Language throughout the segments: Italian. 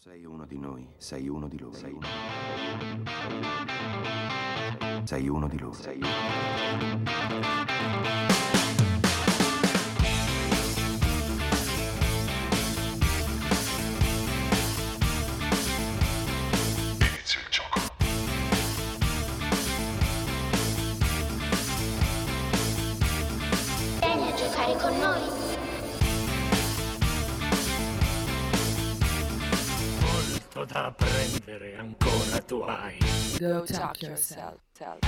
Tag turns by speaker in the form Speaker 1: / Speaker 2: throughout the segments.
Speaker 1: sei uno di noi, sei uno di loro. Sei uno, sei uno di loro. Sei uno.
Speaker 2: Go yourself.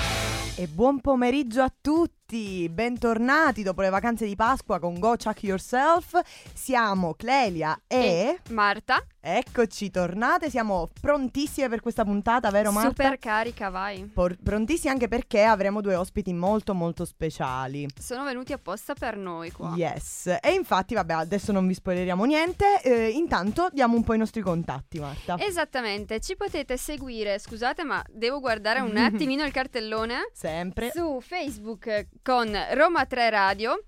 Speaker 3: E buon pomeriggio a tutti, bentornati dopo le vacanze di Pasqua con Go Chuck Yourself. Siamo Clelia e...
Speaker 4: Marta,
Speaker 3: Eccoci, tornate, siamo prontissime per questa puntata, vero Marta?
Speaker 4: super carica, vai.
Speaker 3: Por- prontissime anche perché avremo due ospiti molto molto speciali.
Speaker 4: Sono venuti apposta per noi qua.
Speaker 3: Yes, e infatti vabbè adesso non vi spoileriamo niente, eh, intanto diamo un po' i nostri contatti Marta.
Speaker 4: Esattamente, ci potete seguire, scusate ma devo guardare un attimino il cartellone,
Speaker 3: Sempre.
Speaker 4: su Facebook con Roma 3 Radio,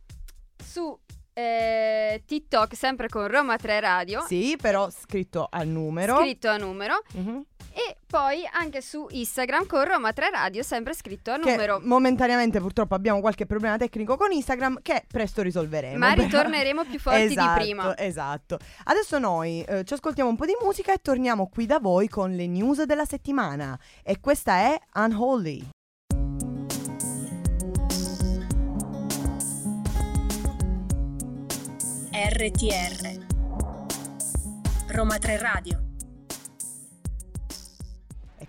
Speaker 4: su eh, TikTok sempre con Roma 3 Radio,
Speaker 3: Sì, però scritto al numero.
Speaker 4: scritto a numero,
Speaker 3: Mhm.
Speaker 4: E poi anche su Instagram con Roma 3 Radio sempre scritto a
Speaker 3: Che
Speaker 4: numero.
Speaker 3: momentaneamente purtroppo abbiamo qualche problema tecnico con Instagram che presto risolveremo.
Speaker 4: Ma
Speaker 3: però-
Speaker 4: ritorneremo più forti
Speaker 3: Esatto,
Speaker 4: di prima.
Speaker 3: Esatto. Adesso noi eh, ci ascoltiamo un po' di musica e torniamo qui da voi con le news della settimana. E questa è Unholy.
Speaker 5: RTR Roma 3 Radio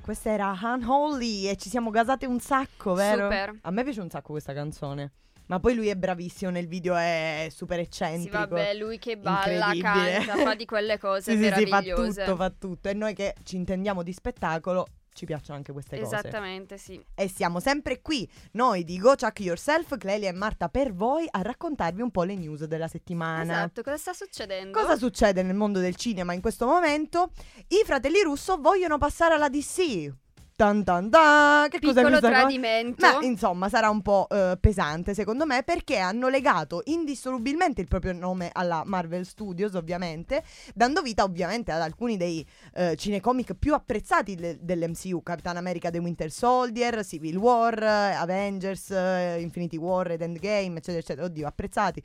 Speaker 3: questa era Unholy e ci siamo gasate un sacco, vero?
Speaker 4: Super.
Speaker 3: A me piace un sacco questa canzone. Ma poi lui è bravissimo nel video, è super
Speaker 4: Sì,
Speaker 3: eccentrico.
Speaker 4: vabbè, lui che balla, canta, fa di quelle cose
Speaker 3: Sì, sì, sì, fa
Speaker 4: meravigliose.
Speaker 3: tutto, fa tutto. E noi che ci intendiamo di spettacolo, ci piacciono anche queste cose.
Speaker 4: Esattamente, sì.
Speaker 3: E siamo sempre qui, noi di Go Chuck Yourself, Clelia e Marta per voi, a raccontarvi un po' le news della settimana.
Speaker 4: Esatto, cosa sta succedendo?
Speaker 3: Cosa succede nel mondo del cinema in questo momento? I fratelli Russo vogliono passare alla DC. Tan tan tan. Che cos'è
Speaker 4: Piccolo
Speaker 3: cosa?
Speaker 4: tradimento.
Speaker 3: Ma insomma sarà un po' eh, pesante secondo me perché hanno legato indissolubilmente il proprio nome alla Marvel Studios ovviamente, dando vita ovviamente ad alcuni dei eh, cinecomic più apprezzati de- dell'MCU, Capitan America The Winter Soldier, Civil War, eh, Avengers, eh, Infinity War ed Endgame, eccetera, eccetera. Oddio, apprezzati.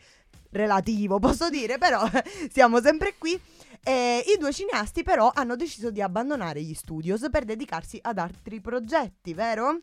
Speaker 3: Relativo, posso dire, però siamo sempre qui. E I due cineasti però hanno deciso di abbandonare gli studios per dedicarsi ad altri progetti, vero?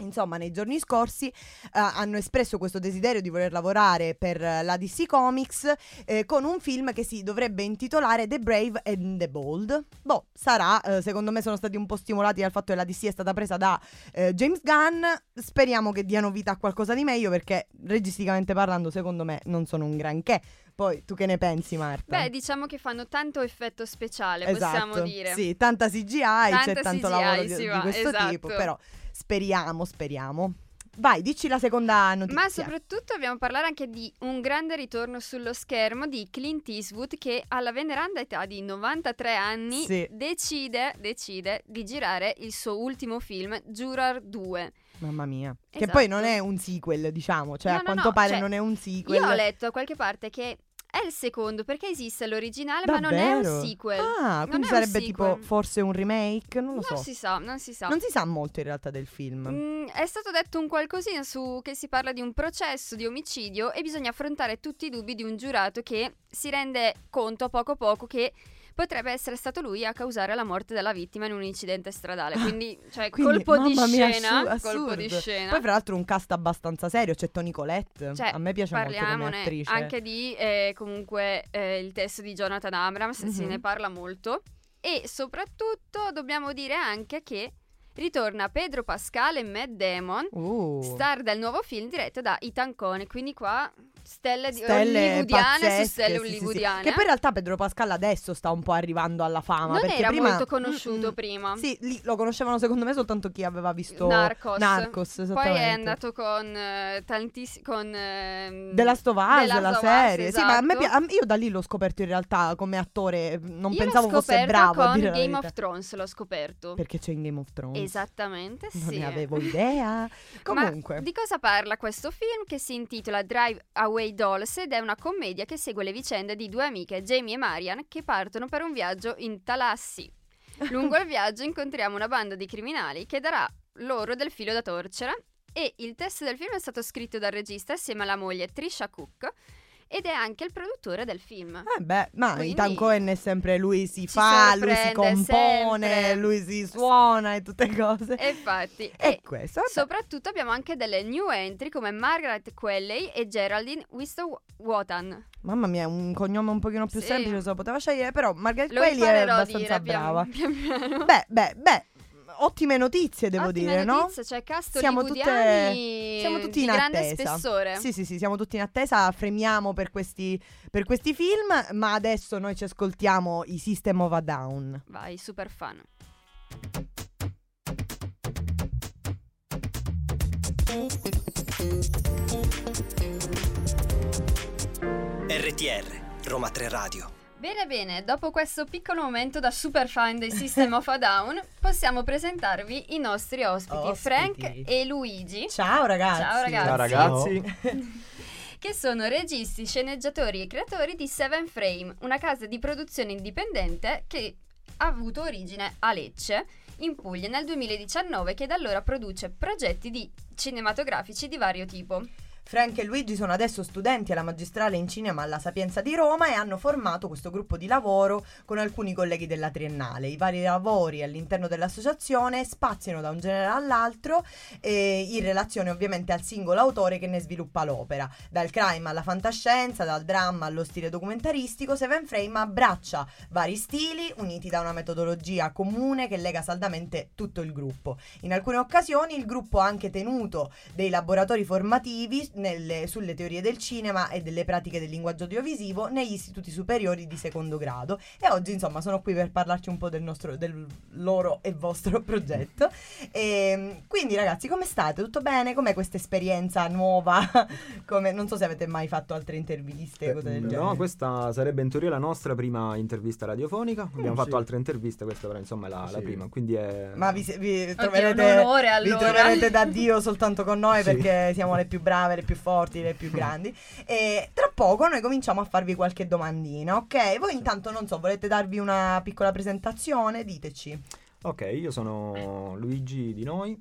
Speaker 3: Insomma, nei giorni scorsi eh, hanno espresso questo desiderio di voler lavorare per eh, la DC Comics eh, con un film che si dovrebbe intitolare The Brave and the Bold. Boh, sarà, eh, secondo me sono stati un po' stimolati dal fatto che la DC è stata presa da eh, James Gunn. Speriamo che diano vita a qualcosa di meglio perché registicamente parlando, secondo me, non sono un granché. Poi tu che ne pensi, Marta?
Speaker 4: Beh, diciamo che fanno tanto effetto speciale,
Speaker 3: esatto.
Speaker 4: possiamo dire.
Speaker 3: Sì, tanta CGI, c'è
Speaker 4: Tanta
Speaker 3: tanto
Speaker 4: CGI,
Speaker 3: lavoro di, di questo
Speaker 4: esatto.
Speaker 3: tipo, però speriamo, speriamo. Vai, dici la seconda notizia.
Speaker 4: Ma soprattutto dobbiamo parlare anche di un grande ritorno sullo schermo di Clint Eastwood che alla veneranda età di 93 anni
Speaker 3: Sì.
Speaker 4: decide, decide di girare il suo ultimo film, Juror 2.
Speaker 3: Mamma mia. Che
Speaker 4: Esatto.
Speaker 3: poi non è un sequel, diciamo, cioè
Speaker 4: No,
Speaker 3: a
Speaker 4: no,
Speaker 3: quanto
Speaker 4: no,
Speaker 3: pare
Speaker 4: cioè,
Speaker 3: non è un sequel.
Speaker 4: Io ho letto da qualche parte che è il secondo perché esiste l'originale ma non è
Speaker 3: Davvero?
Speaker 4: un sequel.
Speaker 3: Ah,
Speaker 4: Non
Speaker 3: quindi sarebbe tipo forse un remake, non lo
Speaker 4: Non
Speaker 3: so.
Speaker 4: si sa, non si sa.
Speaker 3: Non si sa molto in realtà del film.
Speaker 4: Mm, è stato detto un qualcosina su che si parla di un processo di omicidio e bisogna affrontare tutti i dubbi di un giurato che si rende conto a poco a poco che potrebbe essere stato lui a causare la morte della vittima in un incidente stradale. Quindi, cioè,
Speaker 3: Quindi,
Speaker 4: colpo di
Speaker 3: mamma mia,
Speaker 4: scena.
Speaker 3: assu-
Speaker 4: colpo di scena.
Speaker 3: Poi fra l'altro un cast abbastanza serio, c'è Tony Colette.
Speaker 4: Cioè,
Speaker 3: a me piace molto come attrice.
Speaker 4: anche di eh, comunque eh, il testo di Jonathan Abrams, se
Speaker 3: Mhm.
Speaker 4: ne parla molto. E soprattutto dobbiamo dire anche che ritorna Pedro Pascal e Matt Damon,
Speaker 3: Uh.
Speaker 4: star del nuovo film diretto da Ethan Cohen. Quindi qua stelle,
Speaker 3: stelle
Speaker 4: hollywoodiane
Speaker 3: pazzesche,
Speaker 4: su stelle
Speaker 3: sì, sì, sì.
Speaker 4: hollywoodiane.
Speaker 3: Che poi in realtà Pedro Pascal adesso sta un po' arrivando alla fama.
Speaker 4: non
Speaker 3: perché
Speaker 4: era
Speaker 3: prima...
Speaker 4: molto conosciuto
Speaker 3: Mm, mm.
Speaker 4: prima.
Speaker 3: Sì, lì lo conoscevano secondo me soltanto chi aveva visto
Speaker 4: Narcos.
Speaker 3: Narcos,
Speaker 4: Poi è andato con eh, tantissimi con
Speaker 3: Us,
Speaker 4: The Last
Speaker 3: la serie. Sì, ma a me
Speaker 4: esatto.
Speaker 3: a- io da lì l'ho scoperto in realtà come attore. Non
Speaker 4: Io
Speaker 3: pensavo
Speaker 4: l'ho
Speaker 3: fosse
Speaker 4: scoperto
Speaker 3: bravo a
Speaker 4: con
Speaker 3: dire la
Speaker 4: Game of Thrones, l'ho scoperto.
Speaker 3: Perché c'è in Game of Thrones.
Speaker 4: Esattamente,
Speaker 3: Non
Speaker 4: sì.
Speaker 3: ne avevo idea. Comunque.
Speaker 4: Ma di cosa parla questo film che si intitola Drive Away Dolls ed è una commedia che segue le vicende di due amiche, Jamie e Marian, che partono per un viaggio in Talassi. Lungo il viaggio incontriamo una banda di criminali che darà loro del filo da torcere e il testo del film è stato scritto dal regista assieme alla moglie Trisha Cook ed è anche il produttore del film.
Speaker 3: Eh beh, ma
Speaker 4: Quindi-
Speaker 3: Ethan Cohen è sempre lui si fa, lui si compone,
Speaker 4: sempre.
Speaker 3: lui si suona e tutte cose.
Speaker 4: E infatti,
Speaker 3: E
Speaker 4: e
Speaker 3: questo, vabbè.
Speaker 4: soprattutto abbiamo anche delle new entry come Margaret Quelley e Geraldine Wistow-Wotan.
Speaker 3: Mamma mia, un cognome un pochino più
Speaker 4: Sì.
Speaker 3: semplice se lo poteva scegliere, però Margaret
Speaker 4: Lo
Speaker 3: Qualley è abbastanza
Speaker 4: dire pian-
Speaker 3: brava.
Speaker 4: pian piano.
Speaker 3: Beh, beh, beh, ottime notizie devo
Speaker 4: Ottime
Speaker 3: dire, no?
Speaker 4: notizie, cioè cast
Speaker 3: Siamo
Speaker 4: hollywoodiani
Speaker 3: Siamo tutti
Speaker 4: di
Speaker 3: in
Speaker 4: grande
Speaker 3: attesa.
Speaker 4: spessore.
Speaker 3: Sì, sì, sì, siamo tutti in attesa, fremiamo per questi, per questi film, ma adesso noi ci ascoltiamo i System of a Down.
Speaker 4: Vai, super fan.
Speaker 6: RTR, Roma 3 Radio.
Speaker 4: Bene, bene, dopo questo piccolo momento da super fan dei System of a Down, possiamo presentarvi i nostri ospiti,
Speaker 3: Ospiti.
Speaker 4: Frank e Luigi,
Speaker 3: Ciao ragazzi.
Speaker 4: Ciao, ragazzi.
Speaker 7: Ciao ragazzi.
Speaker 4: che sono registi, sceneggiatori e creatori di Seven Frame, una casa di produzione indipendente che ha avuto origine a Lecce, in Puglia, nel 2019, che da allora produce progetti di cinematografici di vario tipo.
Speaker 3: Frank e Luigi sono adesso studenti alla magistrale in cinema alla Sapienza di Roma e hanno formato questo gruppo di lavoro con alcuni colleghi della triennale. I vari lavori all'interno dell'associazione spaziano da un genere all'altro eh, in relazione ovviamente al singolo autore che ne sviluppa l'opera. Dal crime alla fantascienza, dal dramma allo stile documentaristico, Seven Frame abbraccia vari stili uniti da una metodologia comune che lega saldamente tutto il gruppo. In alcune occasioni il gruppo ha anche tenuto dei laboratori formativi nelle- sulle teorie del cinema e delle pratiche del linguaggio audiovisivo negli istituti superiori di secondo grado e oggi insomma sono qui per parlarci un po' del, nostro, del loro e vostro progetto. E, quindi ragazzi come state? Tutto bene? Com'è questa esperienza nuova? Come, non so se avete mai fatto altre interviste, cose del genere.
Speaker 7: No, questa sarebbe in teoria la nostra prima intervista radiofonica. Abbiamo fatto
Speaker 8: sì.
Speaker 7: altre interviste, questa però insomma è la, la
Speaker 8: Sì.
Speaker 7: prima. Quindi è...
Speaker 3: Ma vi, vi troverete,
Speaker 4: un onore
Speaker 3: vi
Speaker 4: allora.
Speaker 3: troverete da Dio soltanto con noi
Speaker 7: Sì.
Speaker 3: perché siamo le più brave, le più forti, le più grandi. E tra poco noi cominciamo a farvi qualche domandina, ok? Voi intanto non so, volete darvi una piccola presentazione? Diteci.
Speaker 7: Ok, io sono Luigi di noi.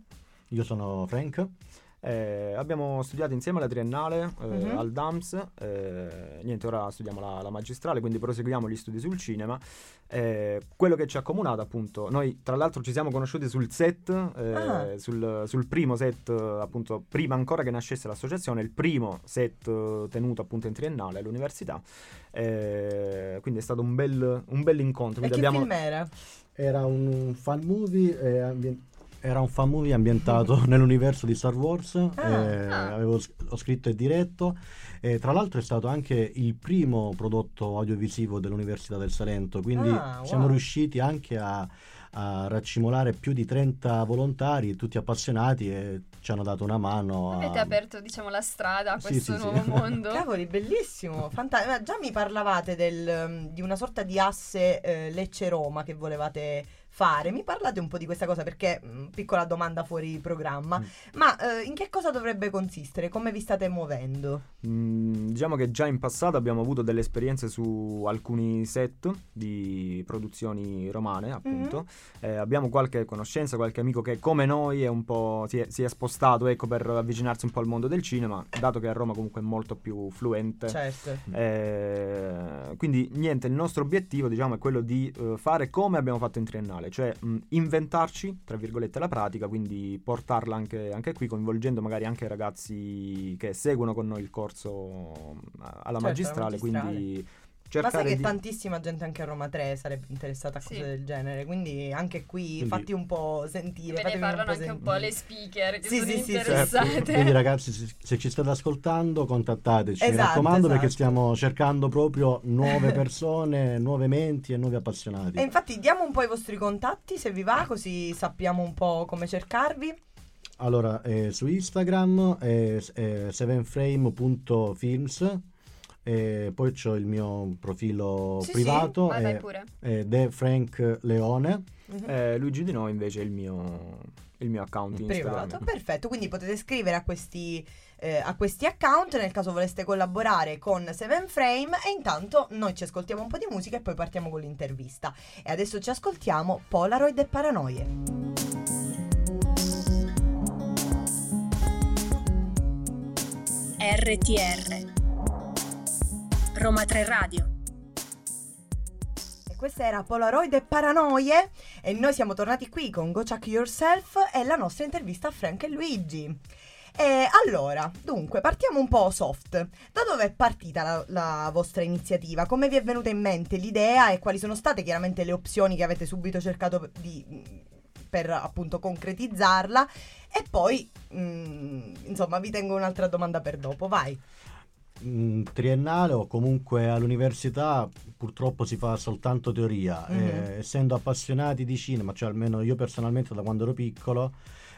Speaker 8: Io sono Frank.
Speaker 7: Eh, abbiamo studiato insieme alla triennale eh,
Speaker 3: Mhm.
Speaker 7: al DAMS. eh, niente, ora studiamo la, la magistrale, quindi proseguiamo gli studi sul cinema. Eh, quello che ci ha accomunato, appunto, noi tra l'altro ci siamo conosciuti sul set, eh,
Speaker 3: Ah.
Speaker 7: sul, sul primo set, appunto, prima ancora che nascesse l'associazione, il primo set eh, tenuto appunto in triennale all'università. Eh, quindi è stato un bel, un bel incontro.
Speaker 3: E che
Speaker 7: abbiamo...
Speaker 3: film era?
Speaker 8: Era un fan movie. eh, ambien- era un fan movie ambientato nell'universo di Star Wars. eh,
Speaker 4: Ah.
Speaker 8: avevo ho scritto e diretto. E tra l'altro è stato anche il primo prodotto audiovisivo dell'Università del Salento. Quindi
Speaker 3: Ah, wow.
Speaker 8: siamo riusciti anche a, a raccimolare più di 30 volontari, tutti appassionati, e ci hanno dato una mano. a-
Speaker 4: Avete aperto, diciamo, la strada a
Speaker 8: Sì,
Speaker 4: questo
Speaker 8: sì, sì.
Speaker 4: nuovo mondo.
Speaker 3: Cavoli, bellissimo, fantastico. Già mi parlavate del, di una sorta di asse eh, Lecce-Roma che volevate fare. Mi parlate un po' di questa cosa perché, mm, piccola domanda fuori programma,
Speaker 8: Mm.
Speaker 3: ma eh, in che cosa dovrebbe consistere? Come vi state muovendo?
Speaker 7: Mm, diciamo che già in passato abbiamo avuto delle esperienze su alcuni set di produzioni romane, appunto. Eh, abbiamo qualche conoscenza, qualche amico che come noi è un po' si è, si è spostato ecco, per avvicinarsi un po' al mondo del cinema, dato che a Roma comunque è molto più fluente.
Speaker 3: Certo.
Speaker 7: Eh, quindi niente, il nostro obiettivo diciamo è quello di eh, fare come abbiamo fatto in triennale, cioè mh, inventarci, tra virgolette, la pratica, quindi portarla anche, anche qui, coinvolgendo magari anche i ragazzi che seguono con noi il corso alla
Speaker 3: alla
Speaker 7: magistrale,
Speaker 3: magistrale.
Speaker 7: quindi
Speaker 3: Ma sai che
Speaker 7: di...
Speaker 3: tantissima gente anche a Roma 3 sarebbe interessata a
Speaker 4: Sì.
Speaker 3: cose del genere, quindi anche qui
Speaker 8: Quindi-
Speaker 3: fatti un po' sentire.
Speaker 4: Ve ne parlano
Speaker 3: un
Speaker 4: anche un po' le speaker che
Speaker 3: Sì,
Speaker 4: sono
Speaker 3: sì, sì,
Speaker 4: interessate.
Speaker 8: Quindi ragazzi, se, se ci state ascoltando, contattateci, mi
Speaker 3: Esatto,
Speaker 8: raccomando, perché
Speaker 3: esatto.
Speaker 8: stiamo cercando proprio nuove persone, nuove menti e nuovi appassionati.
Speaker 3: E infatti diamo un po' i vostri contatti se vi va, così sappiamo un po' come cercarvi.
Speaker 8: Allora, eh, su Instagram è, è sevenframe.films e poi c'ho il mio profilo
Speaker 3: Sì, sì,
Speaker 8: privato,
Speaker 4: vai
Speaker 8: è,
Speaker 4: pure.
Speaker 8: è The Frank Leone.
Speaker 3: Mhm.
Speaker 7: Eh, Luigi Di Noi invece è il mio, il mio account
Speaker 3: privato. Perfetto, quindi potete scrivere a questi, eh, a questi account nel caso voleste collaborare con Seven Frame e intanto noi ci ascoltiamo un po' di musica e poi partiamo con l'intervista. E adesso ci ascoltiamo Polaroid e Paranoie.
Speaker 5: RTR Roma 3 Radio
Speaker 3: E questa era Polaroid e Paranoie e noi siamo tornati qui con Go Chuck Yourself e la nostra intervista a Frank e Luigi. E allora, dunque, partiamo un po' soft. Da dove è partita la, la vostra iniziativa? Come vi è venuta in mente l'idea e quali sono state chiaramente le opzioni che avete subito cercato di per appunto concretizzarla e poi mm, insomma vi tengo un'altra domanda per dopo, vai.
Speaker 8: Mm, triennale o comunque all'università purtroppo si fa soltanto teoria.
Speaker 3: Mhm.
Speaker 8: Eh, essendo appassionati di cinema, cioè almeno io personalmente da quando ero piccolo,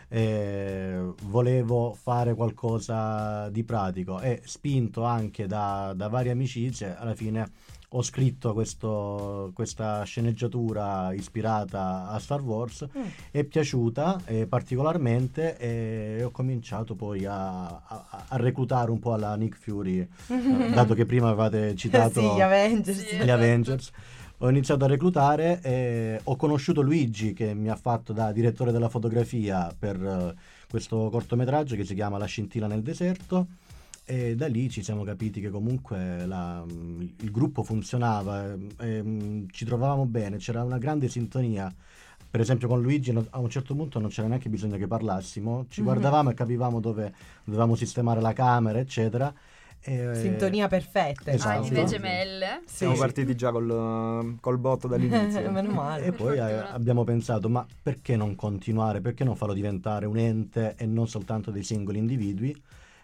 Speaker 8: eh, volevo fare qualcosa di pratico e spinto anche da, da varie amicizie, alla fine ho scritto questo- questa sceneggiatura ispirata a Star Wars,
Speaker 3: Mm.
Speaker 8: è piaciuta eh, particolarmente e ho cominciato poi a, a- a reclutare un po' alla Nick Fury, eh, dato che prima avevate citato
Speaker 3: sì, gli Avengers.
Speaker 4: Sì.
Speaker 8: gli Avengers. Ho iniziato a reclutare e ho conosciuto Luigi che mi ha fatto da direttore della fotografia per eh, questo cortometraggio che si chiama La scintilla nel deserto e da lì ci siamo capiti che comunque la- il gruppo funzionava, e, e, ci trovavamo bene, c'era una grande sintonia. Per esempio con Luigi no- a un certo punto non c'era neanche bisogno che parlassimo, ci
Speaker 3: Mhm.
Speaker 8: guardavamo e capivamo dove dovevamo sistemare la camera, eccetera. E-
Speaker 3: Sintonia perfetta.
Speaker 8: Esatto.
Speaker 4: Anime gemelle.
Speaker 3: Sì.
Speaker 7: Siamo partiti già col, col botto dall'inizio.
Speaker 3: Meno male.
Speaker 8: E poi eh,
Speaker 4: fortuna.
Speaker 8: abbiamo pensato, ma perché non continuare? Perché non farlo diventare un ente e non soltanto dei singoli individui?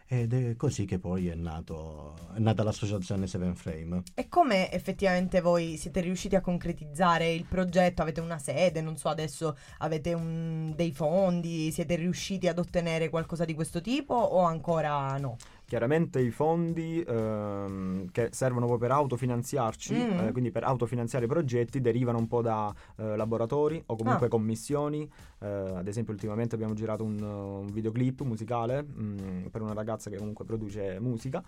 Speaker 8: Ed è così che poi è, nato, è nata l'associazione Seven Frame.
Speaker 3: E come effettivamente voi siete riusciti a concretizzare il progetto? Avete una sede, non so, adesso avete un- dei fondi, siete riusciti ad ottenere qualcosa di questo tipo o ancora no?
Speaker 7: Chiaramente i fondi ehm, che servono poi per autofinanziarci,
Speaker 3: Mm.
Speaker 7: eh, quindi per autofinanziare i progetti, derivano un po' da eh, laboratori o comunque
Speaker 3: Ah.
Speaker 7: commissioni. Eh, ad esempio, ultimamente abbiamo girato un, un videoclip musicale mm, per una ragazza che comunque produce musica.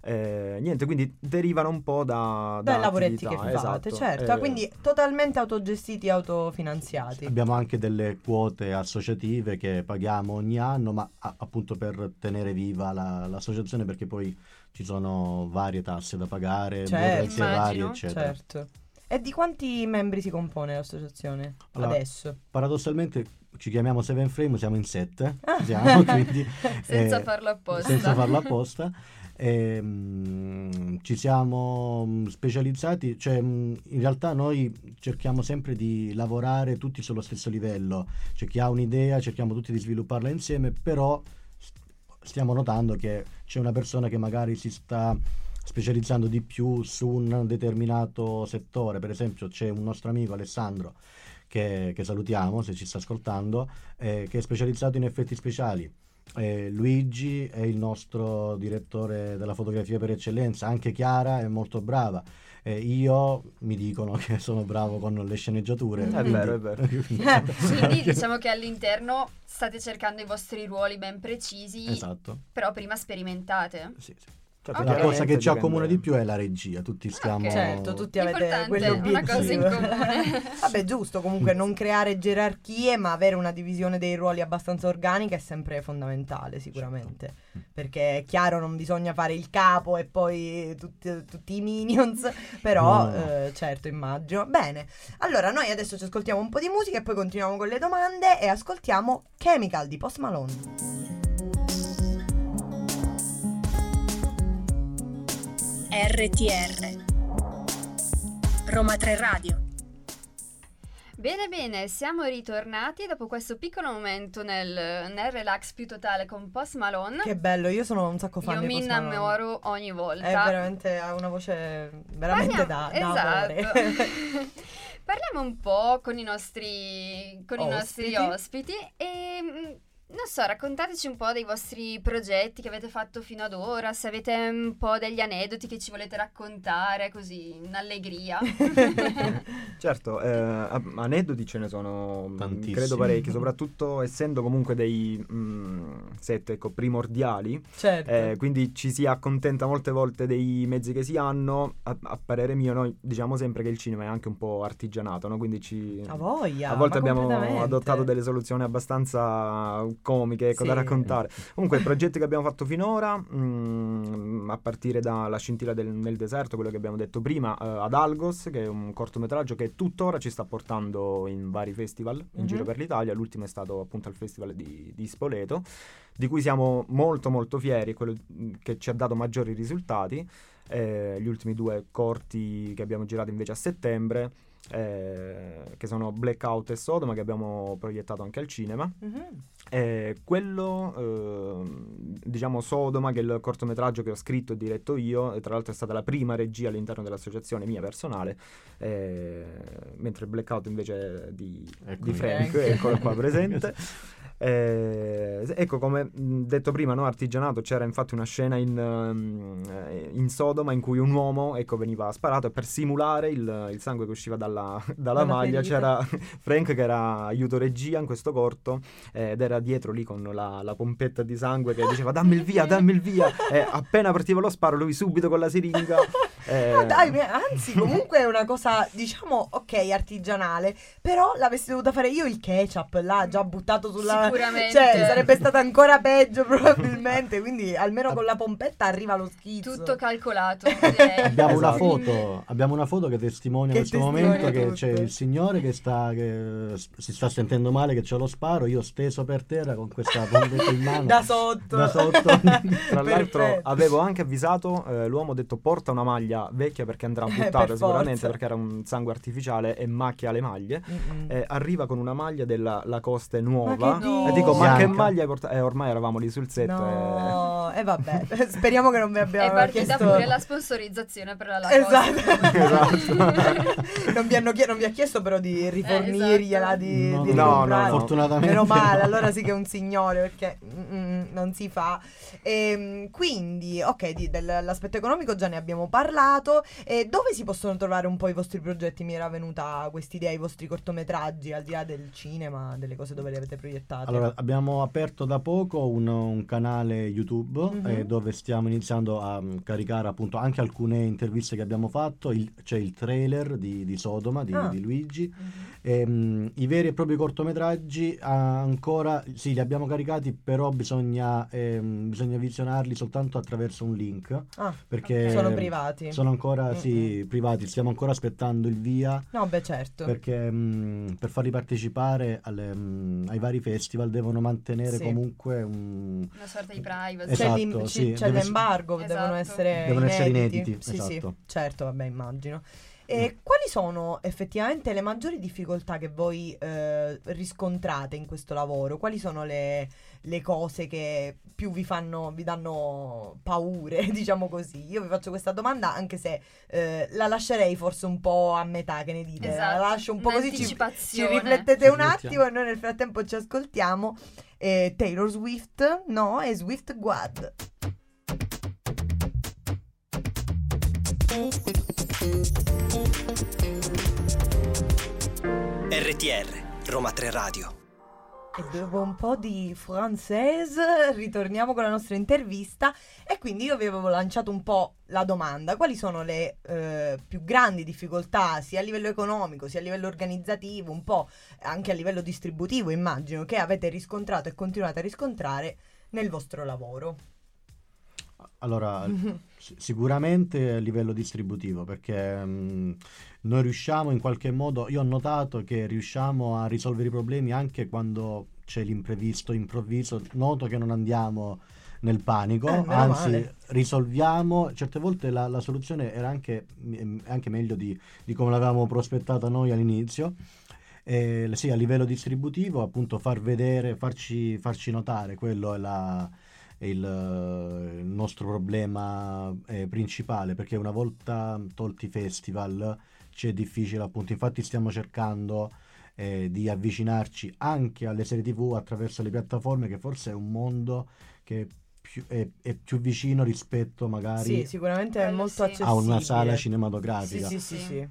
Speaker 7: Eh, niente, quindi derivano un po' da, da
Speaker 3: Dai lavoretti che fate,
Speaker 7: esatto.
Speaker 3: certo.
Speaker 7: Eh,
Speaker 3: quindi totalmente autogestiti, autofinanziati.
Speaker 8: Abbiamo anche delle quote associative che paghiamo ogni anno, ma a- appunto per tenere viva la- l'associazione perché poi ci sono varie tasse da pagare,
Speaker 3: Certo.
Speaker 8: varie, eccetera.
Speaker 3: Certo. E di quanti membri si compone l'associazione
Speaker 8: Allora,
Speaker 3: adesso?
Speaker 8: Paradossalmente ci chiamiamo Seven Frame, siamo in sette,
Speaker 3: Ah.
Speaker 8: siamo, quindi,
Speaker 4: Senza
Speaker 8: eh,
Speaker 4: farlo apposta.
Speaker 8: senza farlo apposta. E, mm, ci siamo mm, specializzati, cioè mm, in realtà noi cerchiamo sempre di lavorare tutti sullo stesso livello, c'è chi ha un'idea, cerchiamo tutti di svilupparla insieme, però stiamo notando che c'è una persona che magari si sta specializzando di più su un determinato settore, per esempio c'è un nostro amico Alessandro che, che salutiamo se ci sta ascoltando, eh, che è specializzato in effetti speciali. Eh, Luigi è il nostro direttore della fotografia per eccellenza, anche Chiara è molto brava. Eh, io mi dicono che sono bravo con le sceneggiature.
Speaker 7: È
Speaker 8: quindi-
Speaker 7: vero, è vero.
Speaker 4: Quindi diciamo che all'interno state cercando i vostri ruoli ben precisi,
Speaker 8: Esatto.
Speaker 4: però prima sperimentate.
Speaker 8: Sì, sì.
Speaker 7: Certo,
Speaker 8: La cosa che ci accomuna di più è la regia, tutti stiamo...
Speaker 3: Certo, tutti avete quell'obiettivo.
Speaker 4: una cosa in comune.
Speaker 3: Vabbè, giusto, comunque non creare gerarchie, ma avere una divisione dei ruoli abbastanza organica è sempre fondamentale, sicuramente. Perché è chiaro, non bisogna fare il capo e poi tutti, tutti i minions, però
Speaker 8: no.
Speaker 3: eh, certo, immagino. Bene, allora noi adesso ci ascoltiamo un po' di musica e poi continuiamo con le domande e ascoltiamo Chemical di Post Malone.
Speaker 5: RTR Roma 3 Radio
Speaker 4: Bene, bene, siamo ritornati dopo questo piccolo momento nel, nel relax più totale con Post Malone.
Speaker 3: Che bello, io sono un sacco fan
Speaker 4: Io
Speaker 3: di
Speaker 4: mi
Speaker 3: Post Malone.
Speaker 4: innamoro ogni volta.
Speaker 3: È veramente, ha una voce veramente da,
Speaker 4: Parliamo-
Speaker 3: da
Speaker 4: esatto.
Speaker 3: amore.
Speaker 4: Parliamo un po' con i nostri, con i nostri
Speaker 3: Ospiti.
Speaker 4: ospiti e mm, Non so, raccontateci un po' dei vostri progetti che avete fatto fino ad ora, se avete un po' degli aneddoti che ci volete raccontare, così, in allegria.
Speaker 7: Certo, eh, aneddoti ce ne sono mm,
Speaker 8: Tantissimi.
Speaker 7: credo parecchi, soprattutto essendo comunque dei mm, set ecco, primordiali,
Speaker 3: Certo.
Speaker 7: eh, quindi ci si accontenta molte volte dei mezzi che si hanno, a, a parere mio noi diciamo sempre che il cinema è anche un po' artigianato, no? quindi ci...
Speaker 3: A voglia.
Speaker 7: a volte abbiamo adottato delle soluzioni abbastanza comiche ecco, da
Speaker 3: Sì.
Speaker 7: raccontare. Comunque, i progetti che abbiamo fatto finora, mm, a partire dalla scintilla del- nel deserto, quello che abbiamo detto prima, eh, ad Algos, che è un cortometraggio che tuttora ci sta portando in vari festival in
Speaker 3: Mhm.
Speaker 7: giro per l'Italia. L'ultimo è stato appunto al festival di, di Spoleto, di cui siamo molto molto fieri, quello mm, che ci ha dato maggiori risultati. Eh, gli ultimi due corti che abbiamo girato invece a settembre, eh, che sono Blackout e Sodoma, che abbiamo proiettato anche al cinema.
Speaker 3: Mhm.
Speaker 7: Eh, quello, ehm, diciamo Sodoma, che è il cortometraggio che ho scritto e diretto io, e tra l'altro è stata la prima regia all'interno dell'associazione mia personale, eh, mentre Blackout invece è di,
Speaker 8: Eccomi.
Speaker 7: di Frank,
Speaker 3: Frank.
Speaker 7: eccolo qua presente. Eh, ecco, come mh, detto prima, no, Artigianato c'era infatti una scena in, ehm, eh, in Sodoma in cui un uomo ecco, veniva sparato e per simulare il, il sangue che usciva dalla, dalla maglia
Speaker 3: ferita.
Speaker 7: c'era Frank che era aiuto regia in questo corto eh, ed era dietro lì con la, la pompetta di sangue che diceva dammi il via, dammi il via. E appena partiva lo sparo lui subito con la siringa. eh,
Speaker 3: No, dai, anzi, comunque è una cosa, diciamo, ok, artigianale, però l'avresti dovuta fare io il ketchup, là, già buttato sulla...
Speaker 4: Sicuramente.
Speaker 3: Cioè, sarebbe stato ancora peggio probabilmente, quindi almeno con la pompetta arriva lo schizzo.
Speaker 4: Tutto calcolato, direi.
Speaker 8: Abbiamo una foto, abbiamo una foto che testimonia
Speaker 3: Che
Speaker 8: questo
Speaker 3: testimonia
Speaker 8: momento che
Speaker 3: tutto.
Speaker 8: c'è il signore che sta che si sta sentendo male che c'è lo sparo, io steso per terra con questa bombetta in mano.
Speaker 3: Da sotto.
Speaker 8: Da sotto.
Speaker 7: Tra l'altro
Speaker 3: Perfetto.
Speaker 7: avevo anche avvisato eh, l'uomo, ho detto porta una maglia vecchia perché andrà
Speaker 3: Eh,
Speaker 7: buttata
Speaker 3: per
Speaker 7: sicuramente
Speaker 3: forza.
Speaker 7: perché era un sangue artificiale e macchia le maglie.
Speaker 3: Mm-mm.
Speaker 7: Eh, arriva con una maglia della Lacoste
Speaker 3: Ma
Speaker 7: nuova
Speaker 3: che
Speaker 7: e dico ma che maglia hai portato? Eh, ormai eravamo lì sul set. eh.
Speaker 3: No, e vabbè, speriamo che non vi
Speaker 4: È
Speaker 3: abbiamo
Speaker 4: partita
Speaker 3: chiesto...
Speaker 4: pure la sponsorizzazione per la Lacoste.
Speaker 3: Esatto. non, vi hanno chie- non vi ha chiesto però di rifornirgliela,
Speaker 4: esatto.
Speaker 3: di,
Speaker 8: No,
Speaker 3: di
Speaker 7: no, no, no.
Speaker 8: Fortunatamente.
Speaker 3: Meno male, allora sì che è un signore perché mm, non si fa. Ehm, quindi, ok, di- dell'aspetto economico già ne abbiamo parlato. E dove si possono trovare un po' i vostri progetti? Mi era venuta quest'idea, i vostri cortometraggi, al di là del cinema, delle cose dove li avete proiettati.
Speaker 8: Allora, abbiamo aperto da poco un, un canale YouTube
Speaker 3: Mhm.
Speaker 8: eh, dove stiamo iniziando a mm, caricare appunto anche alcune interviste che abbiamo fatto. Il- c'è il trailer di, di Sodoma di,
Speaker 3: Ah.
Speaker 8: di Luigi.
Speaker 3: Mhm.
Speaker 8: Ehm, I veri e propri cortometraggi ah, ancora sì, li abbiamo caricati, però bisogna, ehm, bisogna visionarli soltanto attraverso un link.
Speaker 3: Ah,
Speaker 8: Perché
Speaker 3: sono privati.
Speaker 8: Sono ancora sì,
Speaker 3: Mm-mm.
Speaker 8: privati, stiamo ancora aspettando il via.
Speaker 3: No, beh, certo.
Speaker 8: Perché mh, per farli partecipare alle, mh, ai vari festival devono mantenere
Speaker 3: Sì.
Speaker 8: comunque un,
Speaker 4: Una sorta di privacy.
Speaker 8: Esatto,
Speaker 3: c'è,
Speaker 8: sì,
Speaker 3: c'è
Speaker 8: deve-
Speaker 3: l'embargo,
Speaker 4: Esatto.
Speaker 3: devono essere
Speaker 8: Devono essere
Speaker 3: inediti.
Speaker 8: inediti,
Speaker 3: Sì, sì,
Speaker 8: esatto.
Speaker 3: certo, vabbè, immagino. E quali sono effettivamente le maggiori difficoltà che voi eh, riscontrate in questo lavoro? Quali sono le, le cose che più vi fanno, vi danno paure, diciamo così? Io vi faccio questa domanda anche se eh, la lascerei forse un po' a metà, che ne dite?
Speaker 4: Esatto,
Speaker 3: La lascio un po' così, ci, ci riflettete
Speaker 8: Ci
Speaker 3: un attimo e noi nel frattempo ci ascoltiamo. Eh, Taylor Swift, no, è Swift Guad.
Speaker 6: RTR, Roma 3 Radio.
Speaker 3: E dopo un po' di francese ritorniamo con la nostra intervista e quindi io vi avevo lanciato un po' la domanda, quali sono le eh, più grandi difficoltà sia a livello economico sia a livello organizzativo, un po' anche a livello distributivo immagino, che avete riscontrato e continuate a riscontrare nel vostro lavoro.
Speaker 8: Allora, sicuramente a livello distributivo, perché mh, noi riusciamo in qualche modo, io ho notato che riusciamo a risolvere i problemi anche quando c'è l'imprevisto, improvviso, noto che non andiamo nel panico,
Speaker 3: Eh,
Speaker 8: anzi
Speaker 3: male.
Speaker 8: risolviamo, certe volte la, la soluzione era anche, m- anche meglio di, di come l'avevamo prospettata noi all'inizio. Eh, sì, a livello distributivo, appunto, far vedere, farci, farci notare, quello è la, il, eh, il nostro problema eh, principale, perché una volta tolti i festival ci è difficile, appunto, infatti stiamo cercando eh, di avvicinarci anche alle serie tv attraverso le piattaforme, che forse è un mondo che più- è, è più vicino rispetto magari
Speaker 3: Sì, sicuramente è molto
Speaker 4: sì.
Speaker 3: accessibile.
Speaker 8: a una sala
Speaker 3: Sì,
Speaker 8: cinematografica.
Speaker 3: sì, sì,
Speaker 4: Sì.
Speaker 3: sì.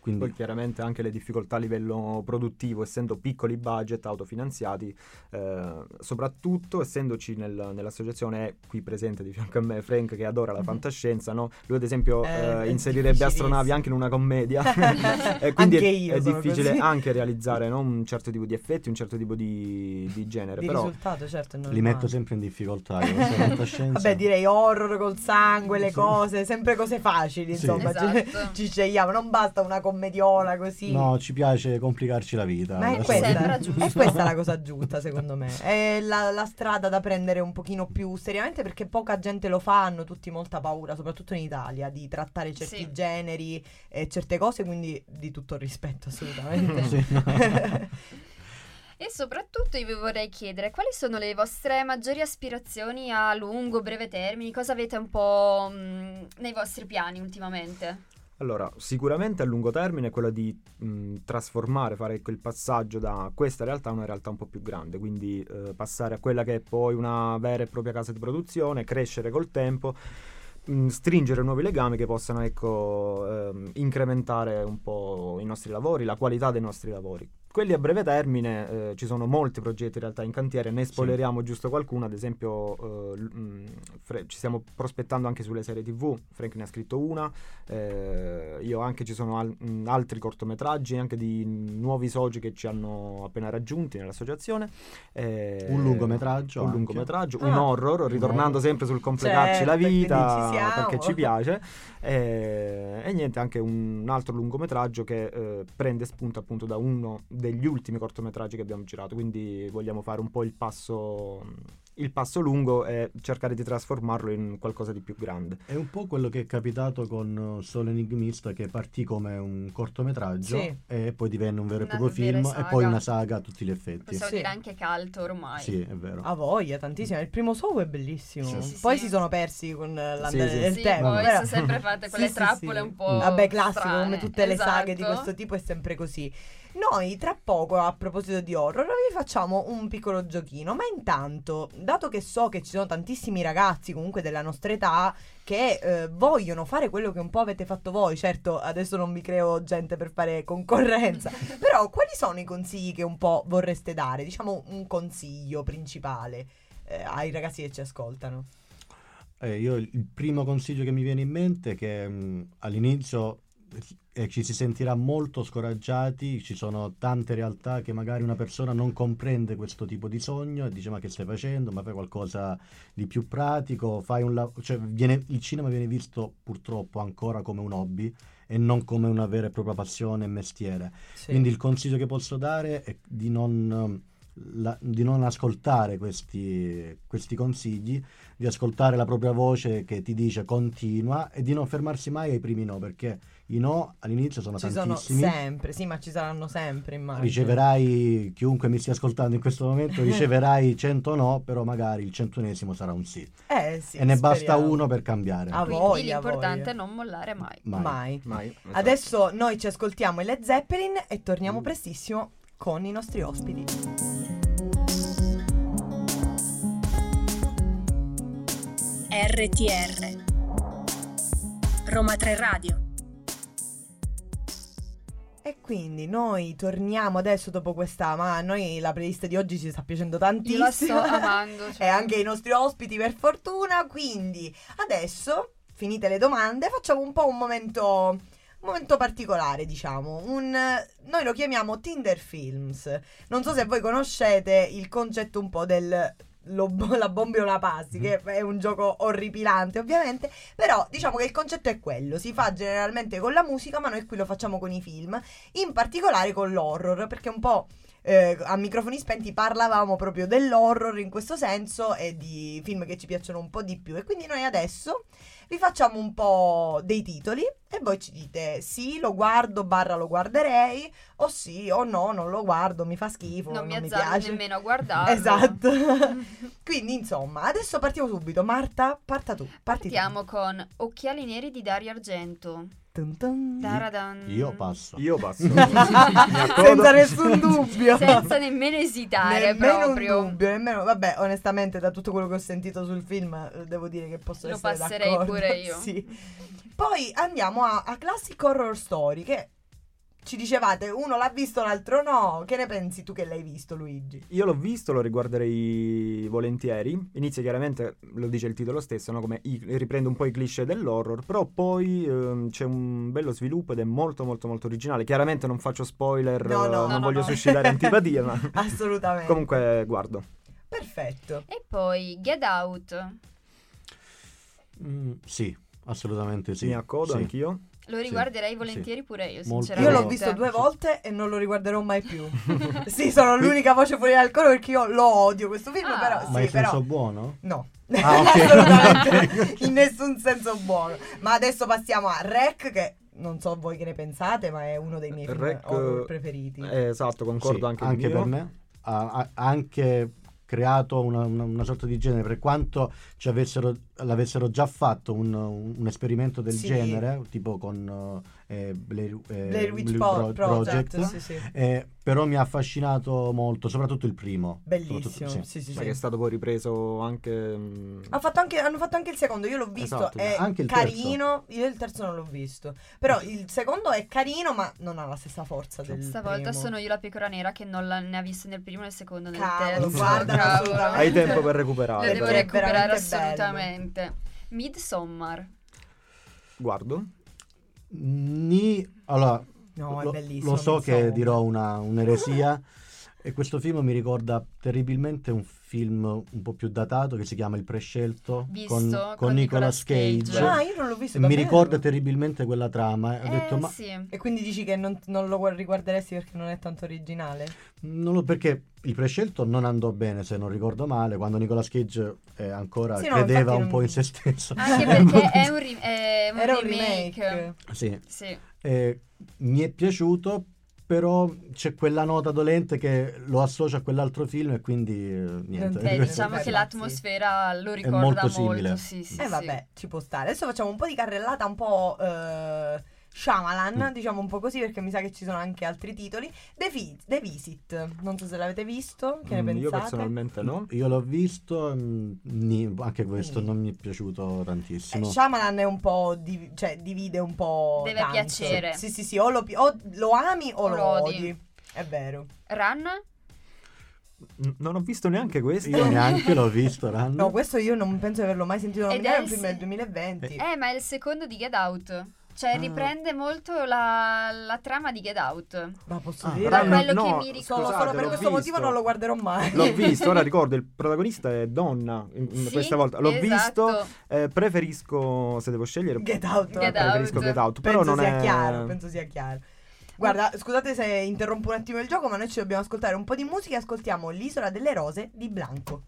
Speaker 8: Quindi
Speaker 7: Poi chiaramente anche le difficoltà a livello produttivo, essendo piccoli budget autofinanziati, eh, soprattutto essendoci nel- nell'associazione qui presente di fianco a me Frank che adora la
Speaker 3: Mhm.
Speaker 7: fantascienza, no? lui ad esempio
Speaker 3: Eh,
Speaker 7: eh, inserirebbe astronavi anche in una commedia e quindi
Speaker 3: Anche
Speaker 7: è,
Speaker 3: io
Speaker 7: è
Speaker 3: sono
Speaker 7: difficile
Speaker 3: così.
Speaker 7: anche realizzare no? un certo tipo di effetti, un certo tipo di, di genere,
Speaker 3: Di
Speaker 7: però
Speaker 3: risultato, certo,
Speaker 8: li metto sempre in difficoltà.
Speaker 3: Vabbè, direi horror col sangue, le
Speaker 8: Sì.
Speaker 3: cose, sempre cose facili,
Speaker 8: Sì.
Speaker 3: insomma, ci-
Speaker 4: Esatto.
Speaker 3: ci, scegliamo, non basta una commediola così.
Speaker 8: No, ci piace complicarci la vita.
Speaker 3: Ma è questa, è questa la cosa giusta, secondo me. È la, la strada da prendere un pochino più seriamente perché poca gente lo fa, hanno tutti molta paura, soprattutto in Italia, di trattare certi
Speaker 4: Sì.
Speaker 3: generi e certe cose, quindi di tutto il rispetto, assolutamente.
Speaker 8: Sì, no.
Speaker 4: E soprattutto io vi vorrei chiedere quali sono le vostre maggiori aspirazioni a lungo, breve termine, cosa avete un po' mh, nei vostri piani ultimamente?
Speaker 7: Allora, sicuramente a lungo termine è quello di mh, trasformare, fare quel passaggio da questa realtà a una realtà un po' più grande, quindi eh, passare a quella che è poi una vera e propria casa di produzione, crescere col tempo, mh, stringere nuovi legami che possano ecco, ehm, incrementare un po' i nostri lavori, la qualità dei nostri lavori. Quelli a breve termine, eh, ci sono molti progetti in realtà in cantiere, ne spoileriamo giusto qualcuno, ad esempio eh, l- mh, Fre- ci stiamo prospettando anche sulle serie tv, Frank ne ha scritto una, eh, io anche ci sono al- mh, altri cortometraggi, anche di nuovi soci che ci hanno appena raggiunti nell'associazione. eh,
Speaker 8: Un lungometraggio
Speaker 7: Un
Speaker 8: anche.
Speaker 7: lungometraggio,
Speaker 3: Ah.
Speaker 7: un horror, ritornando
Speaker 3: Eh.
Speaker 7: sempre sul complicarci la
Speaker 3: Certo, quindi
Speaker 7: vita,
Speaker 3: ci
Speaker 7: perché ci piace. eh, e niente, anche un altro lungometraggio che eh, prende spunto appunto da uno degli ultimi cortometraggi che abbiamo girato, quindi vogliamo fare un po' il passo, il passo lungo e cercare di trasformarlo in qualcosa di più grande.
Speaker 8: È un po' quello che è capitato con uh, Solo Enigmista, che partì come un cortometraggio
Speaker 3: Sì.
Speaker 8: e poi divenne un vero e proprio film
Speaker 4: saga.
Speaker 8: e poi una saga a tutti gli effetti.
Speaker 4: Possiamo
Speaker 3: Sì.
Speaker 4: dire anche caldo ormai.
Speaker 8: Sì, è vero.
Speaker 3: Ha voglia, tantissimo. Il primo show è bellissimo.
Speaker 8: Sì,
Speaker 4: sì,
Speaker 3: Poi
Speaker 4: sì.
Speaker 3: si sono persi con eh, l'andare
Speaker 7: Sì, sì.
Speaker 3: del
Speaker 4: Sì,
Speaker 3: tempo.
Speaker 4: poi
Speaker 3: però-
Speaker 4: sono sempre fatte quelle trappole
Speaker 3: sì.
Speaker 4: un po'
Speaker 3: Vabbè, classico,
Speaker 4: strane.
Speaker 3: come tutte le saghe di
Speaker 4: Esatto.
Speaker 3: questo tipo è sempre così. Noi tra poco, a proposito di horror, vi facciamo un piccolo giochino. Ma intanto, dato che so che ci sono tantissimi ragazzi comunque della nostra età che eh, vogliono fare quello che un po' avete fatto voi, certo adesso non vi creo gente per fare concorrenza, però quali sono i consigli che un po' vorreste dare? Diciamo un consiglio principale eh, ai ragazzi che ci ascoltano.
Speaker 8: Eh, io il primo consiglio che mi viene in mente è che mh, all'inizio eh, ci si sentirà molto scoraggiati, ci sono tante realtà che magari una persona non comprende questo tipo di sogno e dice ma che stai facendo, ma fai qualcosa di più pratico, fai un la- cioè, viene- il cinema viene visto purtroppo ancora come un hobby e non come una vera e propria passione e mestiere. Quindi il consiglio che posso dare è di non, la- di non ascoltare questi, questi consigli, di ascoltare la propria voce che ti dice continua e di non fermarsi mai ai primi no, perché i no all'inizio sono
Speaker 3: ci sono
Speaker 8: tantissimi.
Speaker 3: sempre, sì, ma ci saranno sempre, immagino.
Speaker 8: Riceverai, chiunque mi stia ascoltando in questo momento, riceverai 100 no, però magari il centunesimo sarà un sì.
Speaker 3: Eh sì,
Speaker 8: e ne basta
Speaker 3: speriamo.
Speaker 8: uno per cambiare.
Speaker 3: Ah,
Speaker 4: Quindi
Speaker 3: voglia,
Speaker 4: l'importante è non mollare mai.
Speaker 8: Mai.
Speaker 3: Mai.
Speaker 7: Mai, esatto.
Speaker 3: Adesso noi ci ascoltiamo i Led Zeppelin e torniamo
Speaker 8: Mm.
Speaker 3: prestissimo con i nostri ospiti.
Speaker 5: RTR Roma 3 Radio
Speaker 3: E quindi noi torniamo adesso dopo questa. Ma a noi la playlist di oggi ci sta piacendo
Speaker 4: Io
Speaker 3: tantissimo.
Speaker 4: la sto amando. cioè.
Speaker 3: e anche i nostri ospiti, per fortuna. Quindi adesso, finite le domande, facciamo un po' un momento. Un momento particolare, diciamo. Un, noi lo chiamiamo Tinder Films. Non so se voi conoscete il concetto un po' del. Lo- la bombi o la passi, che è un gioco orripilante ovviamente, però diciamo che il concetto è quello, si fa generalmente con la musica, ma noi qui lo facciamo con i film, in particolare con l'horror, perché un po' eh, a microfoni spenti parlavamo proprio dell'horror in questo senso e di film che ci piacciono un po' di più. E quindi noi adesso vi facciamo un po' dei titoli e voi ci dite sì, lo guardo, barra lo guarderei o sì o no, non lo guardo, mi fa schifo,
Speaker 4: non
Speaker 3: non,
Speaker 4: mi
Speaker 3: mi piace.
Speaker 4: nemmeno a guardarlo.
Speaker 3: Esatto. Quindi, insomma, adesso partiamo subito. Marta, parta tu. Parti tu.
Speaker 4: Partiamo con Occhiali neri di Dario Argento.
Speaker 3: Dun dun.
Speaker 4: Daradan.
Speaker 8: Io passo.
Speaker 7: Io passo.
Speaker 3: Senza nessun dubbio.
Speaker 4: Senza nemmeno esitare
Speaker 3: Nemmeno
Speaker 4: proprio.
Speaker 3: un dubbio, nemmeno, vabbè, onestamente da tutto quello che ho sentito sul film devo dire che posso
Speaker 4: Lo
Speaker 3: essere
Speaker 4: passerei
Speaker 3: d'accordo.
Speaker 4: pure io.
Speaker 3: Sì. Poi andiamo a, a Classic Horror Story che ci dicevate uno l'ha visto, l'altro no. Che ne pensi tu che l'hai visto Luigi?
Speaker 7: Io l'ho visto, lo riguarderei volentieri. Inizia chiaramente, lo dice il titolo stesso, no? come i- riprende un po' i cliché dell'horror, però poi ehm, c'è un bello sviluppo ed è molto molto molto originale. Chiaramente non faccio spoiler,
Speaker 3: No, no. No,
Speaker 7: non
Speaker 4: no,
Speaker 7: voglio
Speaker 4: no.
Speaker 7: suscitare antipatia, ma
Speaker 3: Assolutamente.
Speaker 7: comunque guardo.
Speaker 3: Perfetto.
Speaker 4: E poi Get Out.
Speaker 8: Mm, sì, assolutamente sì.
Speaker 7: Mi accodo
Speaker 8: Sì.
Speaker 7: anch'io.
Speaker 4: Lo
Speaker 8: Sì,
Speaker 4: riguarderei volentieri pure io,
Speaker 8: Molto.
Speaker 4: sinceramente.
Speaker 3: Io l'ho visto due volte e non lo riguarderò mai più. sì, sono l'unica voce fuori dal coro perché io lo odio questo film,
Speaker 4: Ah.
Speaker 3: però
Speaker 8: Ma
Speaker 3: sì,
Speaker 8: in
Speaker 3: però
Speaker 8: senso buono?
Speaker 3: no.
Speaker 8: Ah, ok.
Speaker 3: Assolutamente in nessun senso buono. Ma adesso passiamo a Rec che non so voi che ne pensate, ma è uno dei miei film
Speaker 7: Rec,
Speaker 3: horror
Speaker 7: eh,
Speaker 3: preferiti.
Speaker 7: Eh, esatto, concordo
Speaker 8: Sì,
Speaker 7: anche, mio.
Speaker 8: per me. Ha, ha anche creato una, una- una sorta di genere, per quanto ci avessero, l'avessero già fatto un, un esperimento del
Speaker 3: Sì.
Speaker 8: genere, tipo con eh, Blair, eh,
Speaker 3: Blair Witch
Speaker 8: Blair
Speaker 3: Po-
Speaker 8: Pro-
Speaker 3: Project, sì, sì.
Speaker 8: eh, però mi ha affascinato molto, soprattutto il primo.
Speaker 3: Bellissimo. Sì, sì, sì.
Speaker 7: che è stato poi ripreso anche... mm,
Speaker 3: Ha fatto anche- hanno fatto anche il secondo, io l'ho visto,
Speaker 7: Esatto,
Speaker 3: è
Speaker 8: anche il
Speaker 3: carino, io il terzo non l'ho visto, però il secondo è carino ma non ha la stessa forza del
Speaker 4: Stavolta
Speaker 3: primo.
Speaker 4: sono io la pecora nera che non la- ne ha viste nel primo, nel secondo, nel
Speaker 3: Cavolo,
Speaker 4: terzo.
Speaker 3: guarda, assolutamente.
Speaker 7: Hai tempo per recuperare.
Speaker 4: Le devo recuperare
Speaker 3: veramente bello.
Speaker 4: Assolutamente. Midsommar.
Speaker 7: Guardo.
Speaker 8: Ni, allora,
Speaker 3: No, è
Speaker 8: lo,
Speaker 3: bellissimo,
Speaker 8: lo so che dirò una, un'eresia e questo film mi ricorda terribilmente un film un po' più datato che si chiama Il prescelto
Speaker 4: Visto,
Speaker 8: con,
Speaker 4: con
Speaker 8: con Nicolas Cage.
Speaker 4: Cage.
Speaker 3: Ah, io non l'ho visto
Speaker 8: E mi
Speaker 3: davvero.
Speaker 8: ricorda terribilmente quella trama. e Ho
Speaker 4: Eh,
Speaker 8: detto, ma
Speaker 4: sì.
Speaker 3: E quindi dici che non, non lo guard- riguarderesti perché non è tanto originale?
Speaker 8: non lo perché il prescelto non andò bene, se non ricordo male, quando Nicolas Cage eh, ancora
Speaker 3: Sì, no,
Speaker 8: credeva un
Speaker 3: non-
Speaker 8: po' in se stesso.
Speaker 4: Anche perché è un, ri- è un
Speaker 3: Era un
Speaker 4: remake.
Speaker 3: remake.
Speaker 8: Sì,
Speaker 4: Sì.
Speaker 8: eh, mi è piaciuto, però c'è quella nota dolente che lo associa a quell'altro film e quindi eh, niente.
Speaker 3: Beh,
Speaker 4: Eh, diciamo che l'atmosfera lo ricorda
Speaker 8: molto
Speaker 4: molto.
Speaker 8: simile.
Speaker 4: Sì, sì,
Speaker 3: Eh
Speaker 4: sì.
Speaker 3: vabbè, ci può stare. Adesso facciamo un po' di carrellata, un po' eh, Shyamalan, diciamo un po' così perché mi sa che ci sono anche altri titoli. The, Vi- The Visit, non so se l'avete visto, che ne
Speaker 7: Mm,
Speaker 3: pensate?
Speaker 7: io personalmente no.
Speaker 8: Io l'ho visto, mm, ni- anche questo
Speaker 3: Ni.
Speaker 8: non mi è piaciuto
Speaker 3: Eh,
Speaker 8: tantissimo.
Speaker 3: Shyamalan è un po' div- cioè divide un po'
Speaker 4: Deve
Speaker 3: tanto.
Speaker 4: piacere.
Speaker 3: Sì, sì, sì, o lo, pi- o lo ami o,
Speaker 4: O
Speaker 3: lo
Speaker 4: odi.
Speaker 3: odi. È vero.
Speaker 4: Run?
Speaker 7: Non ho visto neanche questo.
Speaker 8: Io neanche l'ho visto, Ran.
Speaker 3: No, questo io non penso di averlo mai sentito nominare,
Speaker 4: è
Speaker 3: un
Speaker 4: il
Speaker 3: film del 2020.
Speaker 4: Eh, ma è il secondo di Get Out. Cioè,
Speaker 8: Ah.
Speaker 4: riprende molto la, la trama di Get Out.
Speaker 3: Ma posso
Speaker 8: Ah,
Speaker 3: dire?
Speaker 4: Da quello
Speaker 7: no,
Speaker 4: che mi ricordo.
Speaker 3: Solo,
Speaker 7: scusate,
Speaker 3: solo per questo
Speaker 7: visto.
Speaker 3: motivo non lo guarderò mai.
Speaker 7: L'ho visto, ora ricordo, il protagonista è donna in- in
Speaker 4: Sì,
Speaker 7: questa volta. L'ho
Speaker 4: esatto.
Speaker 7: visto, eh, preferisco, se devo scegliere,
Speaker 3: Get Out.
Speaker 4: Get
Speaker 7: preferisco
Speaker 4: Out.
Speaker 7: Get Out, però
Speaker 3: penso
Speaker 7: non
Speaker 3: sia
Speaker 7: è...
Speaker 3: chiaro, penso sia chiaro. Guarda, scusate se interrompo un attimo il gioco, ma noi ci dobbiamo ascoltare un po' di musica e ascoltiamo L'isola delle rose di Blanco.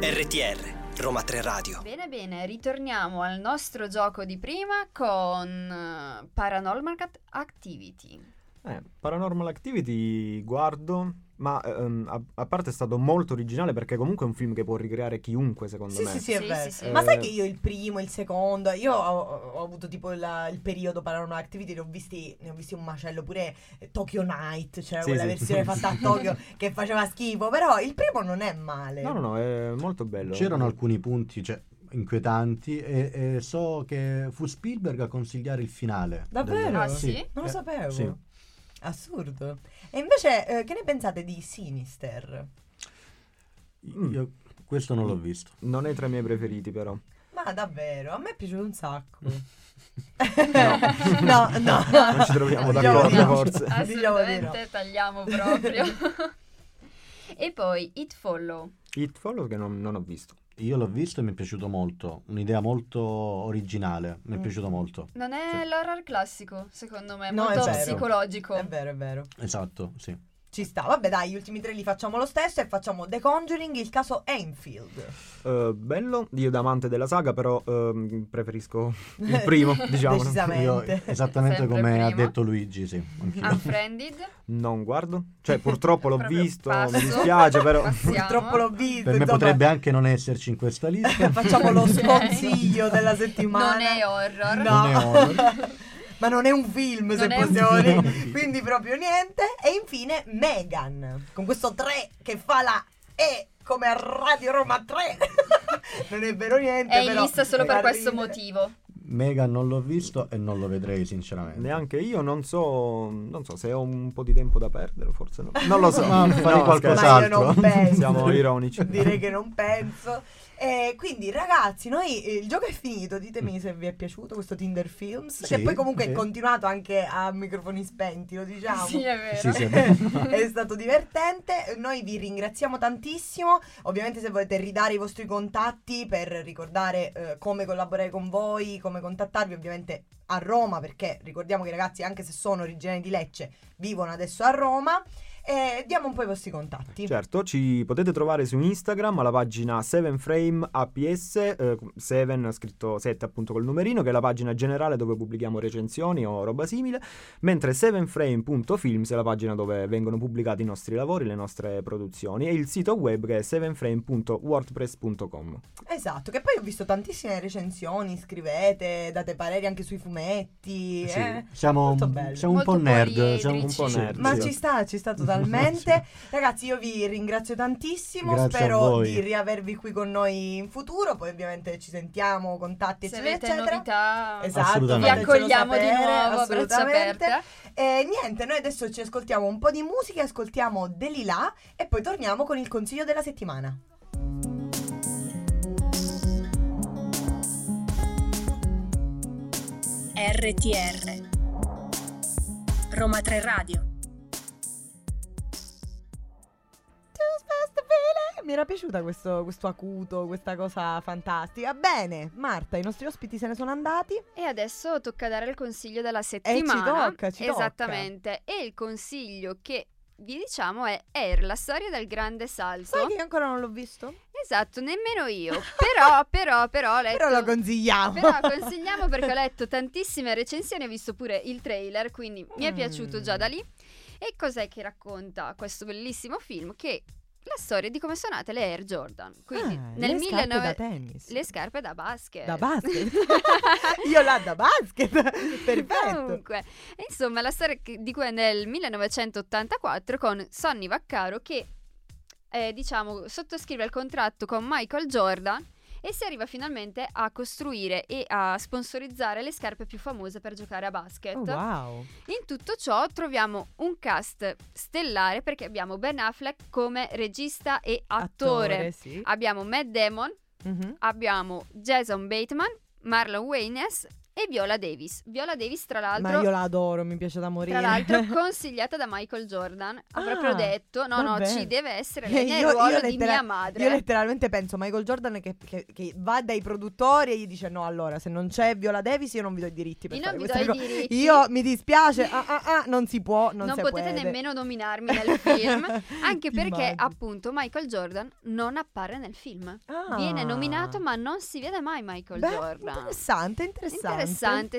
Speaker 6: RTR, Roma 3 Radio.
Speaker 4: Bene, bene, ritorniamo al nostro gioco di prima con eh, Paranormal Activity.
Speaker 7: Eh, Paranormal Activity guardo, ma ehm, a, a parte è stato molto originale perché comunque è un film che può ricreare chiunque secondo
Speaker 3: Sì,
Speaker 7: me.
Speaker 3: sì, sì, è
Speaker 4: Sì,
Speaker 3: vero.
Speaker 4: sì, sì.
Speaker 3: Ma
Speaker 7: Eh,
Speaker 3: sai che io il primo, il secondo, io ho, ho avuto tipo il, il periodo Paranormal Activity, ne ho visti, ne ho visti un macello pure eh, Tokyo Night, cioè
Speaker 7: Sì,
Speaker 3: quella
Speaker 7: sì.
Speaker 3: versione fatta a Tokyo che faceva schifo, però il primo non è male.
Speaker 7: No, no, no, è molto bello.
Speaker 8: C'erano alcuni punti cioè, inquietanti e, e so che fu Spielberg a consigliare il finale.
Speaker 3: Davvero?
Speaker 8: del-
Speaker 4: Ah, sì?
Speaker 3: Non lo
Speaker 8: Eh,
Speaker 3: sapevo.
Speaker 8: sì.
Speaker 3: Assurdo. E invece, eh, che ne pensate di Sinister?
Speaker 8: Io questo non l'ho visto.
Speaker 7: Non è tra i miei preferiti però.
Speaker 3: Ma davvero, a me è piaciuto un sacco.
Speaker 7: No.
Speaker 3: no, no.
Speaker 7: Non ci troviamo
Speaker 3: Diciamo
Speaker 7: d'accordo forse.
Speaker 3: Diciamo di no.
Speaker 4: Assolutamente tagliamo proprio. e poi It Follow.
Speaker 7: It Follow che non, non ho visto.
Speaker 8: Io l'ho visto e mi è piaciuto molto. Un'idea molto originale. Mi è
Speaker 3: Mm.
Speaker 8: piaciuto molto.
Speaker 4: Non è
Speaker 8: Sì.
Speaker 4: l'horror classico, secondo me, è
Speaker 3: No, è
Speaker 4: molto
Speaker 3: vero.
Speaker 4: psicologico.
Speaker 3: È vero, è vero.
Speaker 8: Esatto, sì.
Speaker 3: Ci sta, vabbè dai, gli ultimi tre li facciamo lo stesso e facciamo The Conjuring, il caso Enfield.
Speaker 7: Eh, bello, io da amante della saga, però ehm, preferisco il primo, diciamo.
Speaker 8: Io
Speaker 3: Decisamente.
Speaker 8: esattamente
Speaker 4: Sempre
Speaker 8: come ha
Speaker 4: primo.
Speaker 8: detto Luigi, sì.
Speaker 4: Unfriended.
Speaker 7: Non guardo, cioè purtroppo l'ho visto,
Speaker 4: passo.
Speaker 7: mi dispiace, però
Speaker 4: Passiamo.
Speaker 3: Purtroppo l'ho visto.
Speaker 8: Per me
Speaker 3: insomma.
Speaker 8: potrebbe anche non esserci in questa lista.
Speaker 3: Facciamo lo sconsiglio della settimana.
Speaker 4: Non è horror.
Speaker 3: No.
Speaker 8: Non è horror.
Speaker 3: Ma non è un film, se possiamo
Speaker 8: film.
Speaker 3: dire. Quindi proprio niente. E infine Megan, con questo 3 che fa la E come a Radio Roma 3. non è vero niente,
Speaker 4: È in
Speaker 3: però
Speaker 4: lista solo per questo
Speaker 3: ridere.
Speaker 4: motivo.
Speaker 8: Megan non l'ho visto e non lo vedrei sinceramente.
Speaker 7: neanche io non so, non so se ho un po' di tempo da perdere, forse no. Non lo so.
Speaker 8: Ma fai
Speaker 7: No,
Speaker 8: qualcos'altro.
Speaker 3: Ma io non penso.
Speaker 7: Siamo ironici.
Speaker 3: Direi che non penso. E quindi ragazzi, noi eh, il gioco è finito, ditemi se vi è piaciuto questo Tinder Films,
Speaker 8: Sì,
Speaker 3: che poi comunque
Speaker 8: sì.
Speaker 3: è continuato anche a microfoni spenti, lo diciamo.
Speaker 4: Sì, è vero.
Speaker 8: Sì, sì, è vero.
Speaker 3: è stato divertente. Noi vi ringraziamo tantissimo. Ovviamente, se volete ridare i vostri contatti per ricordare eh, come collaborare con voi, come contattarvi, ovviamente a Roma, perché ricordiamo che i ragazzi, anche se sono originari di Lecce, vivono adesso a Roma. E diamo un po' i vostri contatti.
Speaker 7: Certo, ci potete trovare su Instagram alla pagina 7frame APS, eh, 7 scritto 7 appunto col numerino, che è la pagina generale dove pubblichiamo recensioni o roba simile, mentre 7frame.films è la pagina dove vengono pubblicati i nostri lavori, le nostre produzioni e il sito web che è 7frame.wordpress.com.
Speaker 3: Esatto, che poi ho visto tantissime recensioni, scrivete, date pareri anche sui fumetti.
Speaker 8: Sì,
Speaker 3: eh.
Speaker 8: siamo, siamo un po' nerd. Siamo
Speaker 7: Un po'
Speaker 8: sì,
Speaker 7: nerd,
Speaker 3: Ma
Speaker 7: sì.
Speaker 3: ci sta, ci sta totalmente. Ragazzi, io vi ringrazio tantissimo.
Speaker 8: Grazie
Speaker 3: Spero di riavervi qui con noi in futuro. Poi, ovviamente, ci sentiamo, contatti,
Speaker 4: Se
Speaker 3: eccetera,
Speaker 4: avete
Speaker 3: eccetera.
Speaker 4: novità,
Speaker 3: Esatto,
Speaker 4: vi accogliamo di
Speaker 3: sapere,
Speaker 4: nuovo a braccia
Speaker 3: assolutamente.
Speaker 4: aperte.
Speaker 3: E niente, noi adesso ci ascoltiamo un po' di musica, ascoltiamo Delilà e poi torniamo con il consiglio della settimana.
Speaker 5: RTR Roma 3 Radio
Speaker 3: Mi era piaciuta questo, questo acuto, questa cosa fantastica. Bene, Marta, i nostri ospiti se ne sono andati.
Speaker 4: E adesso tocca dare il consiglio della
Speaker 3: ci
Speaker 4: settimana.
Speaker 3: tocca, ci tocca.
Speaker 4: Esattamente. E il consiglio che vi diciamo è Air, la storia del grande salto.
Speaker 3: Sai che io ancora non l'ho visto?
Speaker 4: Esatto, nemmeno io. Però, però, però ho letto...
Speaker 3: Però lo consigliamo.
Speaker 4: Però consigliamo perché ho letto tantissime recensioni, ho visto pure il trailer, quindi mi è
Speaker 3: Mm.
Speaker 4: piaciuto già da lì. E cos'è che racconta questo bellissimo film? Che la storia di come sono nate le Air Jordan. Quindi
Speaker 3: Ah,
Speaker 4: nel
Speaker 3: le scarpe
Speaker 4: 19
Speaker 3: da tennis.
Speaker 4: le scarpe da basket.
Speaker 3: Da basket. io là da basket. Perfetto.
Speaker 4: Comunque, insomma, la storia di cui è nel 1984 con Sonny Vaccaro che eh, diciamo sottoscrive il contratto con Michael Jordan e si arriva finalmente a costruire e a sponsorizzare le scarpe più famose per giocare a basket.
Speaker 3: Oh, wow.
Speaker 4: In tutto ciò troviamo un cast stellare perché abbiamo Ben Affleck come regista e attore.
Speaker 3: sì.
Speaker 4: Abbiamo Matt Damon,
Speaker 3: Mhm.
Speaker 4: abbiamo Jason Bateman, Marlon Waynes e Viola Davis. Viola Davis, tra l'altro,
Speaker 3: Ma io la adoro, mi piace da morire.
Speaker 4: tra l'altro consigliata da Michael Jordan. Ha
Speaker 3: Ah,
Speaker 4: proprio detto: no, no,
Speaker 3: vabbè.
Speaker 4: ci deve essere lei nel
Speaker 3: io-
Speaker 4: ruolo
Speaker 3: io
Speaker 4: di
Speaker 3: lettera-
Speaker 4: mia madre.
Speaker 3: Io letteralmente penso Michael Jordan che, che- che va dai produttori e gli dice no allora se non c'è Viola Davis io non vi do i diritti per
Speaker 4: Io non vi do i diritti.
Speaker 3: Io mi dispiace, ah, ah, ah, non si può, non,
Speaker 4: non potete
Speaker 3: puede.
Speaker 4: nemmeno nominarmi nel film, anche perché appunto Michael Jordan non appare nel film.
Speaker 3: Ah.
Speaker 4: Viene nominato ma non si vede mai Michael
Speaker 3: Beh,
Speaker 4: Jordan.
Speaker 3: Interessante, interessante.
Speaker 4: Interessante,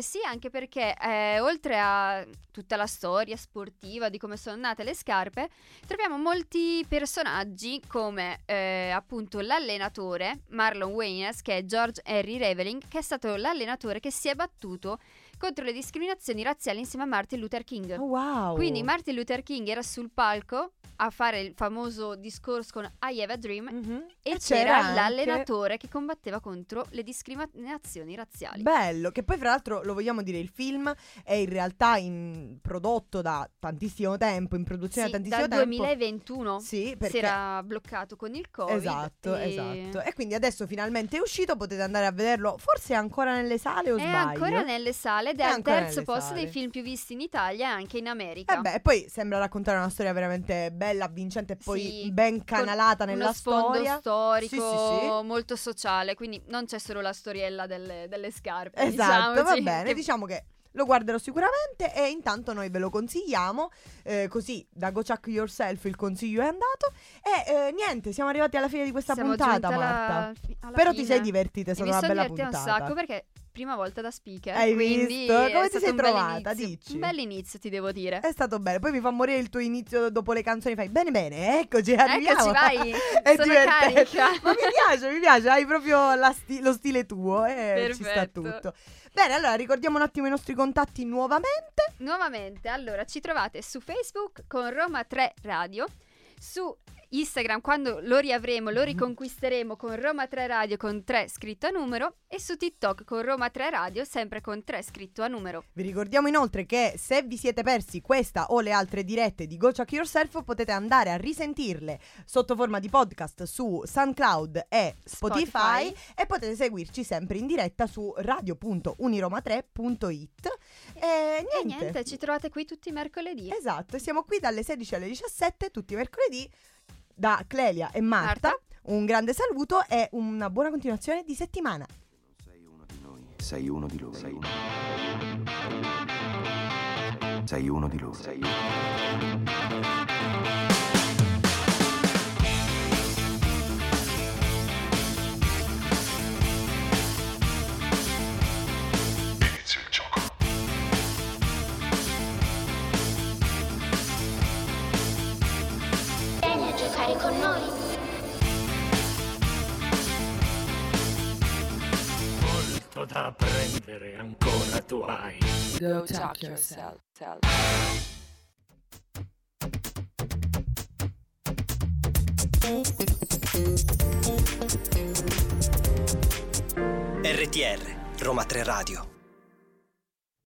Speaker 4: sì, anche perché eh, oltre a tutta la storia sportiva di come sono nate le scarpe, troviamo molti personaggi come eh, appunto l'allenatore Marlon Waynes, che è George Henry Reveling, che è stato l'allenatore che si è battuto contro le discriminazioni razziali insieme a Martin Luther King.
Speaker 3: Oh, wow.
Speaker 4: Quindi Martin Luther King era sul palco a fare il famoso discorso con I Have a Dream
Speaker 3: Mhm.
Speaker 4: e
Speaker 3: E
Speaker 4: c'era,
Speaker 3: anche-
Speaker 4: l'allenatore che combatteva contro le discriminazioni razziali.
Speaker 3: Bello, che poi fra l'altro lo vogliamo dire, il film è in realtà in- prodotto da tantissimo tempo, in produzione
Speaker 4: Sì,
Speaker 3: da tantissimo
Speaker 4: dal
Speaker 3: tempo.
Speaker 4: 2021
Speaker 3: Sì,
Speaker 4: si
Speaker 3: perché
Speaker 4: era bloccato con il Covid.
Speaker 3: Esatto,
Speaker 4: e-
Speaker 3: esatto. E quindi adesso finalmente è uscito, potete andare a vederlo. Forse è ancora nelle sale o
Speaker 4: È
Speaker 3: sbaglio?
Speaker 4: ancora nelle sale ed è, al terzo posto
Speaker 3: sale.
Speaker 4: dei film più visti in Italia e anche in America.
Speaker 3: E beh, poi sembra raccontare una storia veramente bella, avvincente e poi
Speaker 4: Sì,
Speaker 3: ben canalata nella storia.
Speaker 4: storico
Speaker 3: Sì, sì,
Speaker 4: molto sociale, quindi non c'è solo la storiella delle, delle scarpe.
Speaker 3: Esatto, va
Speaker 4: diciamoci,
Speaker 3: bene.
Speaker 4: che-
Speaker 3: Diciamo che lo guarderò sicuramente e intanto noi ve lo consigliamo, eh, così da Go Chuck Yourself il consiglio è andato e eh, niente, siamo arrivati alla fine di questa
Speaker 4: Siamo
Speaker 3: puntata
Speaker 4: giunti alla-
Speaker 3: Marta.
Speaker 4: alla
Speaker 3: Però ti
Speaker 4: fine.
Speaker 3: sei divertita, è stata
Speaker 4: mi
Speaker 3: una
Speaker 4: sono
Speaker 3: bella
Speaker 4: divertita un
Speaker 3: puntata.
Speaker 4: sacco perché prima volta da speaker.
Speaker 3: Hai
Speaker 4: quindi
Speaker 3: visto? Come ti sei
Speaker 4: bel
Speaker 3: trovata? Dici?
Speaker 4: Un bel inizio, ti devo dire.
Speaker 3: È stato bello, poi mi fa morire il tuo inizio dopo le canzoni, fai bene bene, eccoci, arriviamo.
Speaker 4: Eccoci, vai.
Speaker 3: È
Speaker 4: Sono
Speaker 3: divertente.
Speaker 4: carica.
Speaker 3: Ma mi piace, mi piace, hai proprio la sti- lo stile tuo e ci sta tutto. Bene, allora ricordiamo un attimo i nostri contatti nuovamente.
Speaker 4: Nuovamente, allora ci trovate su Facebook con Roma 3 Radio, su Instagram quando lo riavremo, lo riconquisteremo con Roma 3 Radio con 3 scritto a numero e su TikTok con Roma 3 Radio sempre con 3 scritto a numero.
Speaker 3: Vi ricordiamo inoltre che se vi siete persi questa o le altre dirette di Go Chuck Yourself potete andare a risentirle sotto forma di podcast su SoundCloud e Spotify,
Speaker 4: Spotify.
Speaker 3: e potete seguirci sempre in diretta su radio.uniroma3.it. E
Speaker 4: E
Speaker 3: niente.
Speaker 4: niente, ci trovate qui tutti i mercoledì.
Speaker 3: Esatto, e siamo qui dalle 16 alle 17 tutti i mercoledì da Clelia e Marta.
Speaker 4: Marta.
Speaker 3: Un grande saluto e una buona continuazione di settimana.
Speaker 1: Sei uno di noi, sei uno di loro. Sei uno, sei uno di loro. Sei uno.
Speaker 9: Con noi.
Speaker 10: Molto da apprendere ancora tu hai.
Speaker 2: Go talk yourself.
Speaker 6: RTR, Roma 3 Radio.